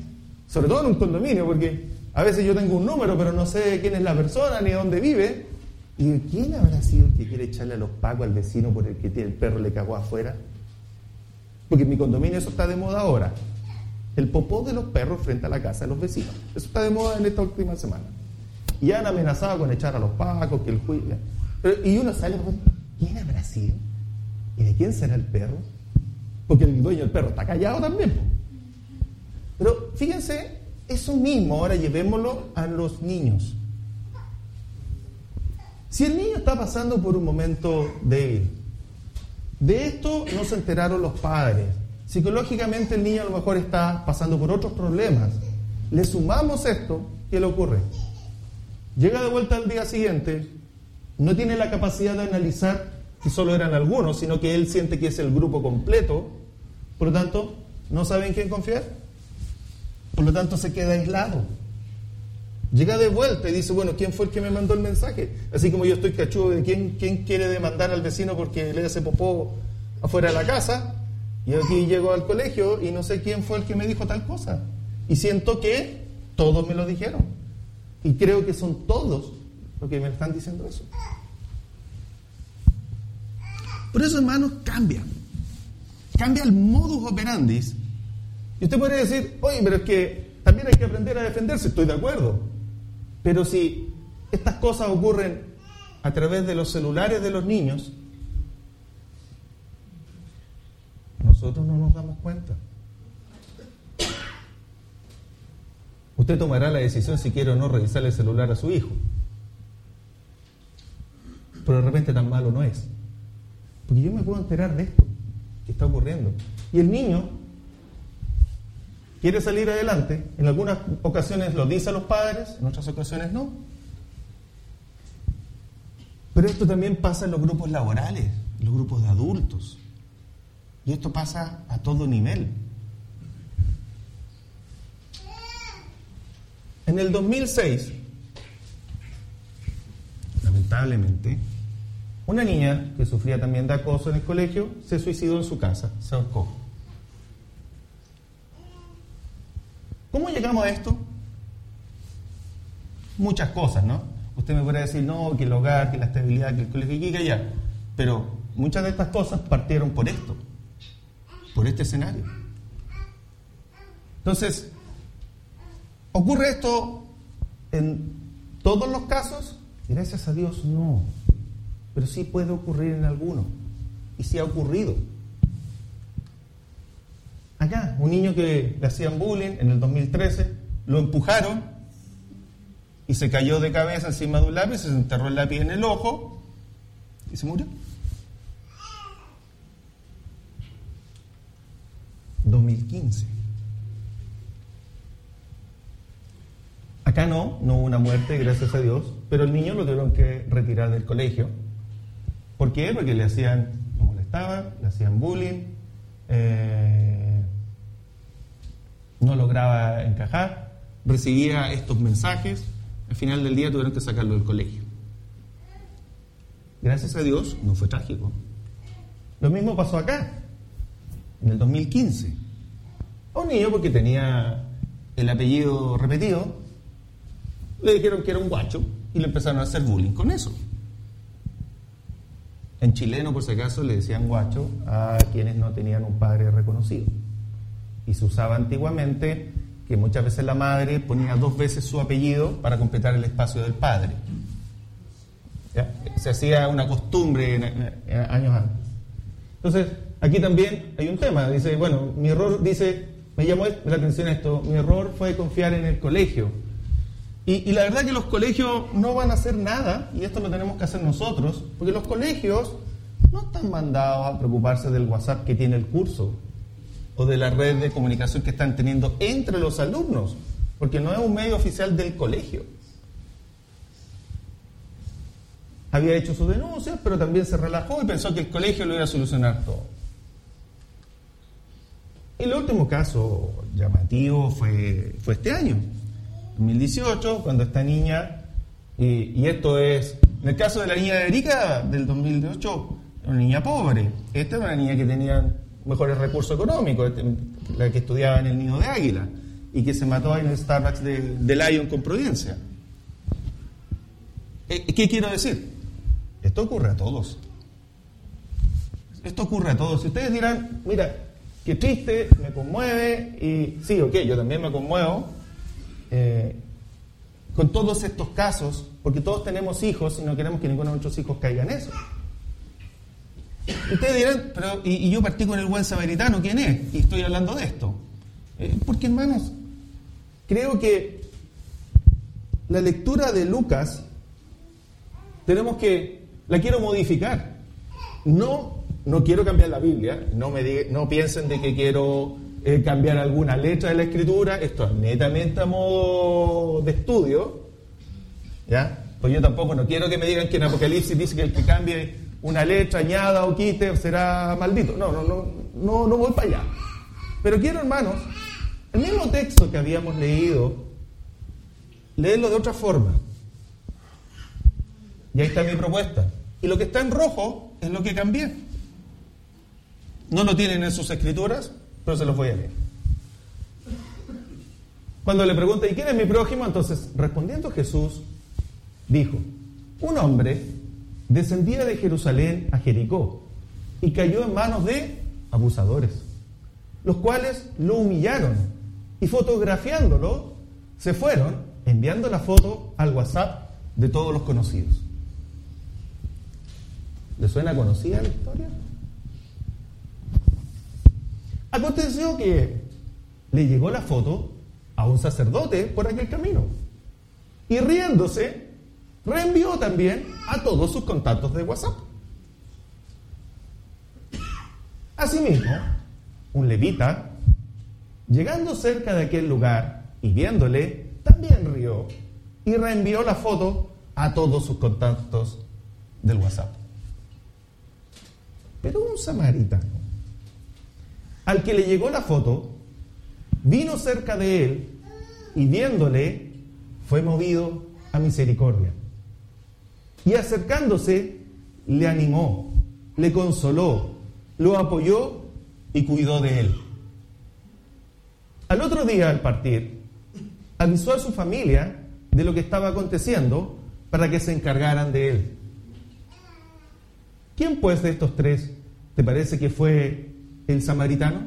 sobre todo en un condominio, porque a veces yo tengo un número, pero no sé quién es la persona ni dónde vive. Y ¿quién habrá sido el que quiere echarle a los pacos al vecino por el que el perro le cagó afuera? Porque en mi condominio eso está de moda ahora. El popó de los perros frente a la casa de los vecinos. Eso está de moda en esta última semana. Y han amenazado con echar a los pacos, que el juicio. Y uno sale, ¿quién habrá sido? ¿Y de quién será el perro? Porque el dueño del perro está callado también. Pero fíjense, eso mismo ahora llevémoslo a los niños. Si el niño está pasando por un momento débil, de esto no se enteraron los padres. Psicológicamente el niño a lo mejor está pasando por otros problemas. Le sumamos esto, ¿qué le ocurre? Llega de vuelta al día siguiente, no tiene la capacidad de analizar que solo eran algunos, sino que él siente que es el grupo completo, por lo tanto, no sabe en quién confiar. Por lo tanto, se queda aislado. Llega de vuelta y dice, bueno, ¿quién fue el que me mandó el mensaje? Así como yo estoy cachudo de quién, quién quiere demandar al vecino porque le hace popó afuera de la casa. Y aquí llego al colegio y no sé quién fue el que me dijo tal cosa. Y siento que todos me lo dijeron. Y creo que son todos los que me están diciendo eso. Por eso, hermanos, cambia. Cambia el modus operandi y usted podría decir, oye, pero es que también hay que aprender a defenderse, estoy de acuerdo. Pero si estas cosas ocurren a través de los celulares de los niños, nosotros no nos damos cuenta. Usted tomará la decisión si quiere o no revisar el celular a su hijo. Pero de repente tan malo no es. Porque yo me puedo enterar de esto que está ocurriendo. Y el niño quiere salir adelante, en algunas ocasiones lo dice a los padres, en otras ocasiones no. Pero esto también pasa en los grupos laborales, en los grupos de adultos. Y esto pasa a todo nivel. En el 2006, lamentablemente, una niña que sufría también de acoso en el colegio se suicidó en su casa, se ahorcó. ¿Cómo llegamos a esto? Muchas cosas, ¿no? Usted me puede decir, no, que el hogar, que la estabilidad, que el colegio, que allá. Pero muchas de estas cosas partieron por esto, por este escenario. Entonces, ¿ocurre esto en todos los casos? Gracias a Dios, no. Pero sí puede ocurrir en algunos. Y sí ha ocurrido. Acá, un niño que le hacían bullying en el 2013, lo empujaron y se cayó de cabeza encima de un lápiz, se enterró el lápiz en el ojo y se murió. 2015. Acá no, no hubo una muerte, gracias a Dios, pero el niño lo tuvieron que retirar del colegio. ¿Por qué? Porque le hacían, lo molestaban, le hacían bullying, eh, no lograba encajar, recibía estos mensajes, al final del día tuvieron que sacarlo del colegio. Gracias a Dios no fue trágico. Lo mismo pasó acá, en el 2015. A un niño porque tenía el apellido repetido, le dijeron que era un guacho y le empezaron a hacer bullying con eso. En chileno, por si acaso, le decían guacho a quienes no tenían un padre reconocido. Y se usaba antiguamente que muchas veces la madre ponía dos veces su apellido para completar el espacio del padre. Se hacía una costumbre años antes. Entonces, aquí también hay un tema. Dice, bueno, mi error, dice, me llamó la atención esto, mi error fue confiar en el colegio. Y, la verdad que los colegios no van a hacer nada, y esto lo tenemos que hacer nosotros, porque los colegios no están mandados a preocuparse del WhatsApp que tiene el curso o de la red de comunicación que están teniendo entre los alumnos, porque no es un medio oficial del colegio. Había hecho sus denuncias, pero también se relajó y pensó que el colegio lo iba a solucionar todo. El último caso llamativo fue, fue este año, 2018, cuando esta niña, y, y, esto es, en el caso de la niña de Erika del 2018, una niña pobre. Esta era una niña que tenía mejores recursos económicos, este, la que estudiaba en el nido de águila y que se mató en el Starbucks de, de Lyon con Providencia. ¿Qué quiero decir? Esto ocurre a todos. Esto ocurre a todos. Si ustedes dirán, mira, qué triste, me conmueve, y sí, ok, yo también me conmuevo eh, con todos estos casos, porque todos tenemos hijos y no queremos que ninguno de nuestros hijos caiga en eso. Ustedes dirán, pero y, yo partí con el buen samaritano, ¿quién es? Y estoy hablando de esto. Eh, porque hermanos, creo que la lectura de Lucas tenemos que, la quiero modificar. No, no quiero cambiar la Biblia, no, me no piensen de que quiero eh, cambiar alguna letra de la escritura, esto es netamente a modo de estudio, ¿ya? Pues yo tampoco no quiero que me digan que en Apocalipsis dice que el que cambie una letra, añada o quite, será maldito. No, no, no, no, no voy para allá. Pero quiero, hermanos, el mismo texto que habíamos leído, leerlo de otra forma. Y ahí está mi propuesta. Y lo que está en rojo es lo que cambié. No lo tienen en sus escrituras, se los voy a leer. Cuando le pregunta, ¿y quién es mi prójimo? Entonces, respondiendo Jesús, dijo, un hombre descendía de Jerusalén a Jericó y cayó en manos de abusadores, los cuales lo humillaron y fotografiándolo se fueron enviando la foto al WhatsApp de todos los conocidos. ¿Le suena conocida la historia? Aconteció que le llegó la foto a un sacerdote por aquel camino. Y riéndose, reenvió también a todos sus contactos de WhatsApp. Asimismo, un levita, llegando cerca de aquel lugar y viéndole, también rió y reenvió la foto a todos sus contactos del WhatsApp. Pero un samaritano, al que le llegó la foto, vino cerca de él y viéndole, fue movido a misericordia. Y acercándose, le animó, le consoló, lo apoyó y cuidó de él. Al otro día, al partir, avisó a su familia de lo que estaba aconteciendo para que se encargaran de él. ¿Quién pues de estos tres te parece que fue el samaritano?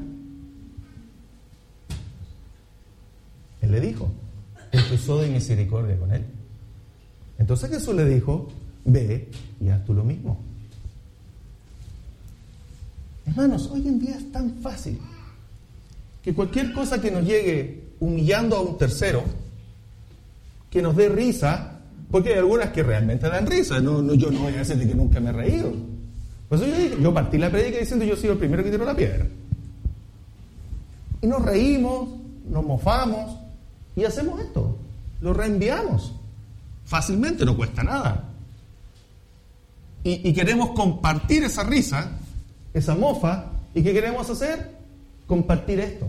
Él le dijo, empezó de misericordia con él. Entonces Jesús le dijo, ve y haz tú lo mismo. Hermanos, hoy en día es tan fácil que cualquier cosa que nos llegue humillando a un tercero, que nos dé risa, porque hay algunas que realmente dan risa, no, no yo no voy a decir que nunca me he reído. Por eso yo, dije, yo partí la predica diciendo yo soy el primero que tiró la piedra. Y nos reímos, nos mofamos y hacemos esto, lo reenviamos. Fácilmente, no cuesta nada. Y queremos compartir esa risa, esa mofa, ¿y qué queremos hacer? Compartir esto.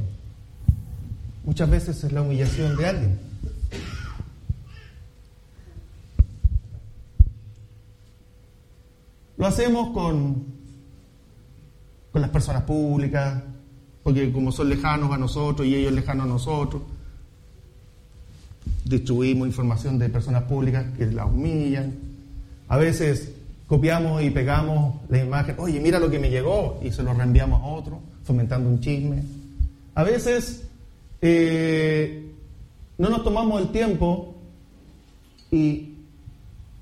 Muchas veces es la humillación de alguien. Lo hacemos con, con las personas públicas, porque como son lejanos a nosotros y ellos lejanos a nosotros, distribuimos información de personas públicas que las humillan. A veces copiamos y pegamos la imagen, oye, mira lo que me llegó, y se lo reenviamos a otro, fomentando un chisme. A veces eh, no nos tomamos el tiempo y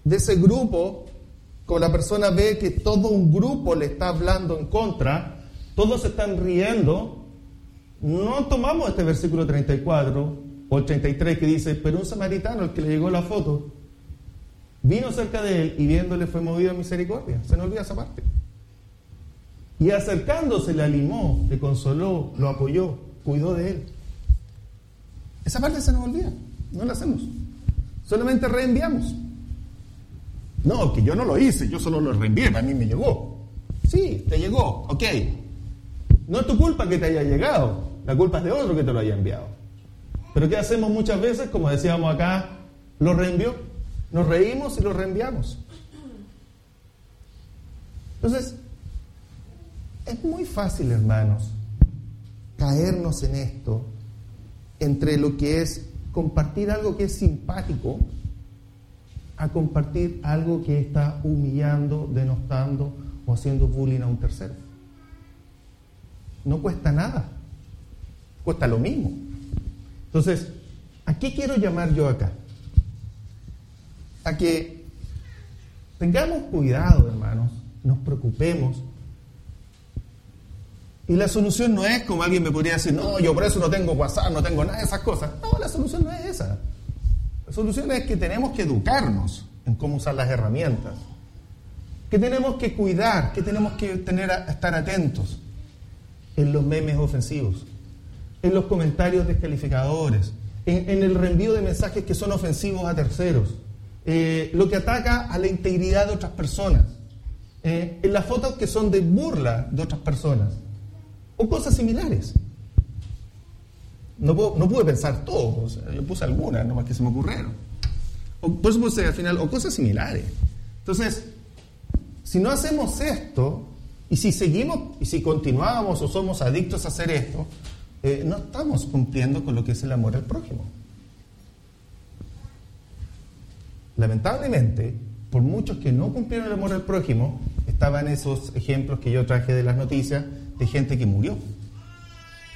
de ese grupo, cuando la persona ve que todo un grupo le está hablando en contra, todos están riendo, no tomamos este versículo 34 o el 33 que dice, pero un samaritano, el que le llegó la foto, vino cerca de él y viéndole fue movido a misericordia. Se nos olvida esa parte. Y acercándose le animó, le consoló, lo apoyó, cuidó de él. Esa parte se nos olvida, no la hacemos. Solamente reenviamos. No, que yo no lo hice, yo solo lo reenvié, a mí me llegó. Sí, te llegó, ok. No es tu culpa que te haya llegado, la culpa es de otro que te lo haya enviado. Pero ¿qué hacemos muchas veces? Como decíamos acá, lo reenvió. Nos reímos y lo reenviamos. Entonces, es muy fácil, hermanos, caernos en esto, entre lo que es compartir algo que es simpático a compartir algo que está humillando, denostando o haciendo bullying a un tercero. No cuesta nada, cuesta lo mismo. Entonces, ¿a qué quiero llamar yo acá? A que tengamos cuidado, hermanos, nos preocupemos. Y la solución no es como alguien me podría decir, no, yo por eso no tengo WhatsApp, no tengo nada de esas cosas. No, la solución no es esa. Solución es que tenemos que educarnos en cómo usar las herramientas. Que tenemos que cuidar, que tenemos que tener estar atentos en los memes ofensivos en los comentarios descalificadores, en, el reenvío de mensajes que son ofensivos a terceros, eh, lo que ataca a la integridad de otras personas, eh, en las fotos que son de burla de otras personas, o cosas similares. No, no pude pensar todo, yo puse algunas, nomás que se me ocurrieron. O, por eso puse al final, o cosas similares. Entonces, si no hacemos esto, y si seguimos, y si continuamos o somos adictos a hacer esto, eh, no estamos cumpliendo con lo que es el amor al prójimo. Lamentablemente, por muchos que no cumplieron el amor al prójimo, estaban esos ejemplos que yo traje de las noticias de gente que murió.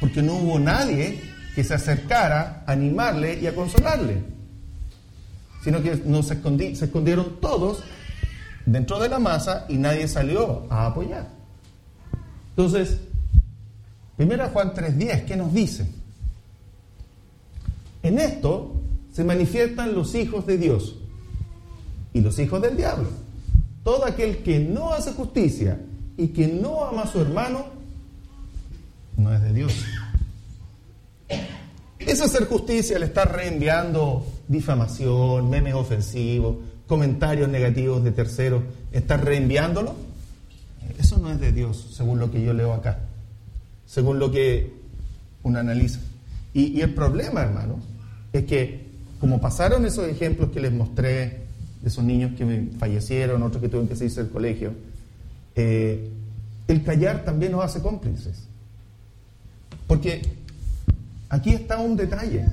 Porque no hubo nadie que se acercara a animarle y a consolarle. Sino que no se, escondieron todos dentro de la masa y nadie salió a apoyar. Entonces, Primera Juan 3.10, ¿qué nos dice? En esto se manifiestan los hijos de Dios y los hijos del diablo. Todo aquel que no hace justicia y que no ama a su hermano, no es de Dios. ¿Es hacer justicia le estar reenviando difamación, memes ofensivos, comentarios negativos de terceros? ¿Estar reenviándolo? Eso no es de Dios, según lo que yo leo acá, según lo que uno analiza. Y, el problema, hermanos, es que como pasaron esos ejemplos que les mostré de esos niños que fallecieron, otros que tuvieron que salirse del colegio, eh, el callar también nos hace cómplices. Porque aquí está un detalle.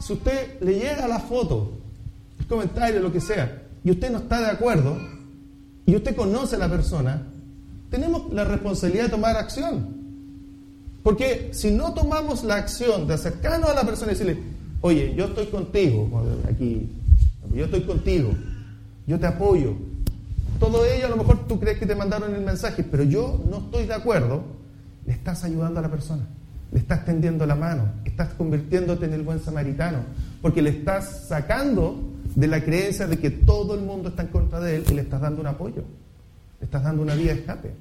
Si usted le llega la foto, el comentario, lo que sea, y usted no está de acuerdo, y usted conoce a la persona, tenemos la responsabilidad de tomar acción. Porque si no tomamos la acción de acercarnos a la persona y decirle, oye, yo estoy contigo, aquí, yo estoy contigo, yo te apoyo. Todo ello a lo mejor tú crees que te mandaron el mensaje, pero yo no estoy de acuerdo, le estás ayudando a la persona, le estás tendiendo la mano, estás convirtiéndote en el buen samaritano, porque le estás sacando de la creencia de que todo el mundo está en contra de él y le estás dando un apoyo, le estás dando una vía de escape.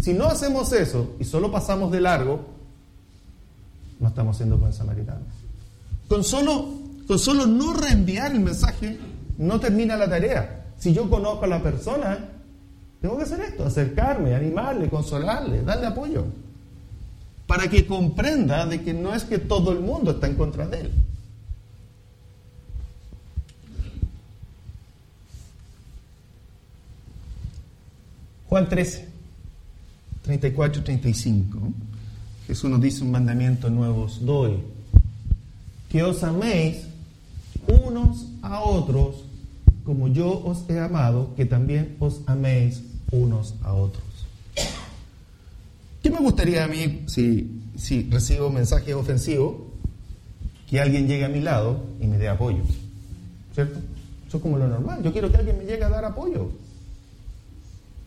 Si no hacemos eso y solo pasamos de largo, no estamos siendo buen samaritanos. Con solo, con solo no reenviar el mensaje, no termina la tarea. Si yo conozco a la persona, tengo que hacer esto, acercarme, animarle, consolarle, darle apoyo. Para que comprenda de que no es que todo el mundo está en contra de él. Juan 13. 34 y 35. Jesús nos dice un mandamiento nuevo os doy. Que os améis unos a otros como yo os he amado, que también os améis unos a otros. ¿Qué me gustaría a mí si, recibo mensaje ofensivo? Que alguien llegue a mi lado y me dé apoyo. ¿Cierto? Eso es como lo normal. Yo quiero que alguien me llegue a dar apoyo.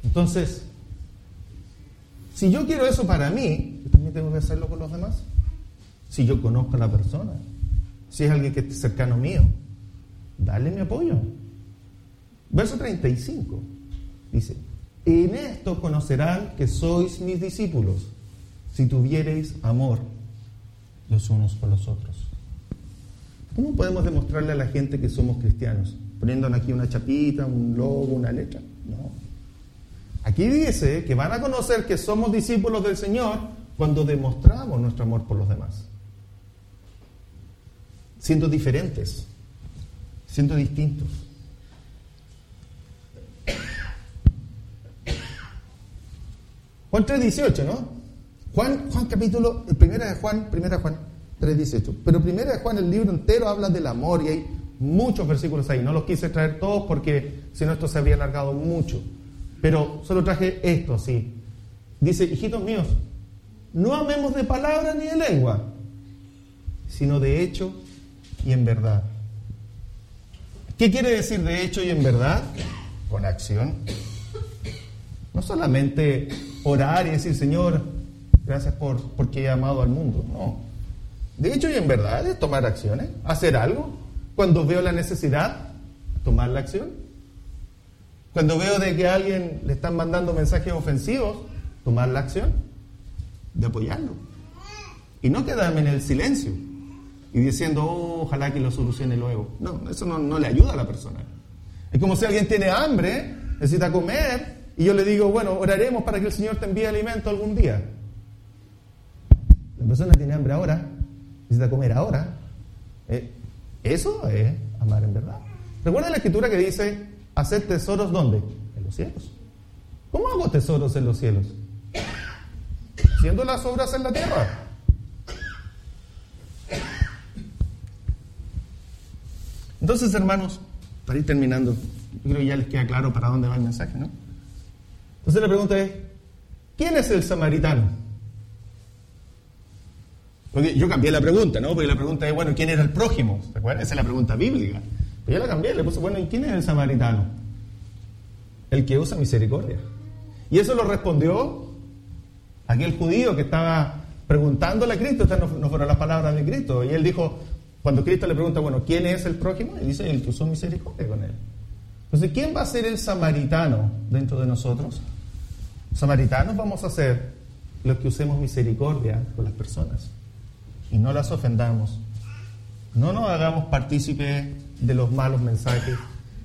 Entonces, si yo quiero eso para mí, yo también tengo que hacerlo con los demás. Si yo conozco a la persona, si es alguien que esté cercano mío, dale mi apoyo. Verso 35 dice, en esto conocerán que sois mis discípulos, si tuviereis amor los unos por los otros. ¿Cómo podemos demostrarle a la gente que somos cristianos? ¿Poniéndonos aquí una chapita, un logo, una letra? No. Aquí dice que van a conocer que somos discípulos del Señor cuando demostramos nuestro amor por los demás. Siendo diferentes, siendo distintos. Juan 3.18, ¿no? Juan, Juan capítulo, primera de Juan, primera de Juan 3.18. Pero primera de Juan, el libro entero habla del amor y hay muchos versículos ahí. No los quise traer todos porque si no esto se habría alargado mucho. Pero solo traje esto así. Dice, hijitos míos, no amemos de palabra ni de lengua, sino de hecho y en verdad. ¿Qué quiere decir de hecho y en verdad? Con acción. No solamente orar y decir, Señor, gracias por porque he amado al mundo. No. De hecho y en verdad es tomar acciones, hacer algo. Cuando veo la necesidad, tomar la acción. Cuando veo de que a alguien le están mandando mensajes ofensivos, tomar la acción de apoyarlo. Y no quedarme en el silencio y diciendo, oh, ojalá que lo solucione luego. No, eso no, le ayuda a la persona. Es como si alguien tiene hambre, necesita comer, y yo le digo, bueno, oraremos para que el Señor te envíe alimento algún día. La persona tiene hambre ahora, necesita comer ahora. Eh, eso es amar en verdad. Recuerda la escritura que dice, hacer tesoros ¿dónde? En los cielos. ¿Cómo hago tesoros en los cielos? Haciendo las obras en la tierra. Entonces, hermanos, para ir terminando, yo creo que ya les queda claro para dónde va el mensaje, ¿no? Entonces la pregunta es, ¿quién es el samaritano? Porque yo cambié la pregunta, ¿no? Porque la pregunta es, bueno, ¿quién era el prójimo? ¿Se acuerdan? Esa es la pregunta bíblica. Yo la cambié, le puse, bueno, ¿y quién es el samaritano? El que usa misericordia. Y eso lo respondió aquel judío que estaba preguntándole a Cristo, estas no, fueron las palabras de Cristo. Y él dijo, cuando Cristo le pregunta, bueno, ¿quién es el prójimo? Y dice, el que usó misericordia con él. Entonces, ¿quién va a ser el samaritano dentro de nosotros? Samaritanos vamos a ser los que usemos misericordia con las personas y no las ofendamos. No nos hagamos partícipes de los malos mensajes.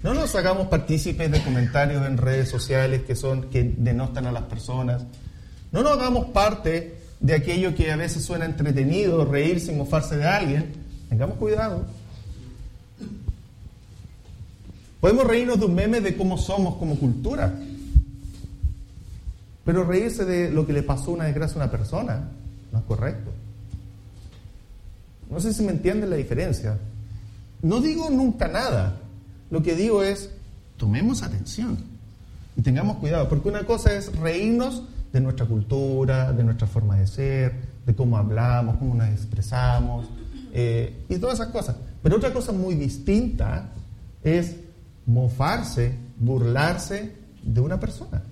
No nos hagamos partícipes de comentarios en redes sociales que son que denostan a las personas. No nos hagamos parte de aquello que a veces suena entretenido, reírse y mofarse de alguien. Tengamos cuidado. Podemos reírnos de un meme de cómo somos como cultura, pero reírse de lo que le pasó una desgracia a una persona no es correcto. No sé si me entienden la diferencia. No digo nunca nada. Lo que digo es, tomemos atención y tengamos cuidado, porque una cosa es reírnos de nuestra cultura, de nuestra forma de ser, de cómo hablamos, cómo nos expresamos eh, y todas esas cosas. Pero otra cosa muy distinta es mofarse, burlarse de una persona.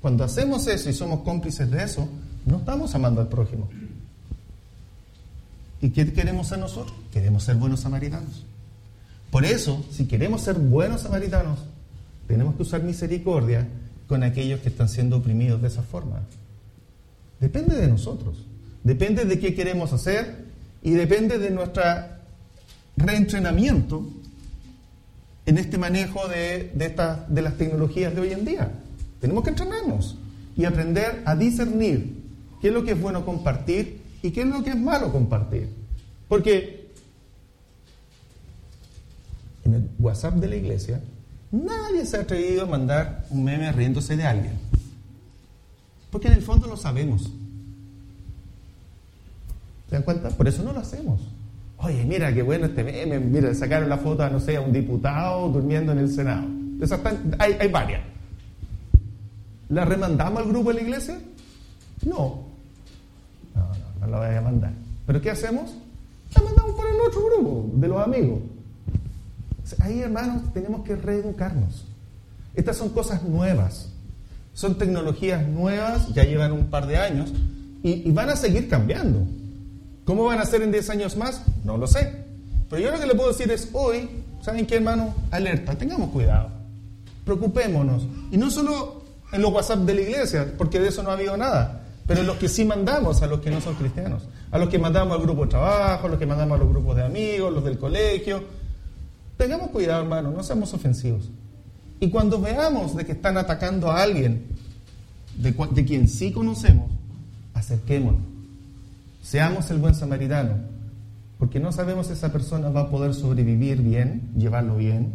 Cuando hacemos eso y somos cómplices de eso, no estamos amando al prójimo. ¿Y qué queremos ser nosotros? Queremos ser buenos samaritanos. Por eso, si queremos ser buenos samaritanos, tenemos que usar misericordia con aquellos que están siendo oprimidos de esa forma. Depende de nosotros, depende de qué queremos hacer y depende de nuestro reentrenamiento en este manejo de, de las tecnologías de hoy en día. Tenemos que entrenarnos y aprender a discernir qué es lo que es bueno compartir y qué es lo que es malo compartir. Porque en el WhatsApp de la iglesia nadie se ha atrevido a mandar un meme riéndose de alguien. Porque en el fondo lo sabemos. ¿Se dan cuenta? Por eso no lo hacemos. Oye, mira qué bueno este meme. Mira, sacaron la foto a, no sé, a un diputado durmiendo en el Senado. hay, hay varias. ¿La remandamos al grupo de la iglesia? No. No, no, no la voy a mandar. ¿Pero qué hacemos? La mandamos por el otro grupo, de los amigos. Ahí, hermanos, tenemos que reeducarnos. Estas son cosas nuevas. Son tecnologías nuevas, ya llevan un par de años, y, y van a seguir cambiando. ¿Cómo van a ser en 10 años más? No lo sé. Pero yo lo que le puedo decir es, hoy, ¿saben qué, hermano? Alerta, tengamos cuidado. Preocupémonos. Y no solo en los WhatsApp de la iglesia, porque de eso no ha habido nada, pero en los que sí mandamos a los que no son cristianos, a los que mandamos al grupo de trabajo, a los que mandamos a los grupos de amigos, los del colegio. Tengamos cuidado, hermano, no seamos ofensivos. Y cuando veamos de que están atacando a alguien de, de quien sí conocemos, acerquémonos. Seamos el buen samaritano, porque no sabemos si esa persona va a poder sobrevivir bien, llevarlo bien,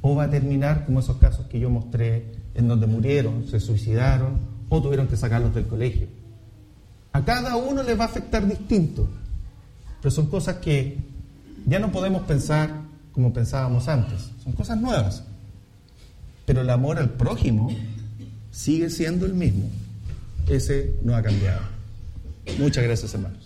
o va a terminar como esos casos que yo mostré en donde murieron, se suicidaron o tuvieron que sacarlos del colegio. A cada uno les va a afectar distinto, pero son cosas que ya no podemos pensar como pensábamos antes, son cosas nuevas. Pero el amor al prójimo sigue siendo el mismo. Ese no ha cambiado. Muchas gracias, hermano.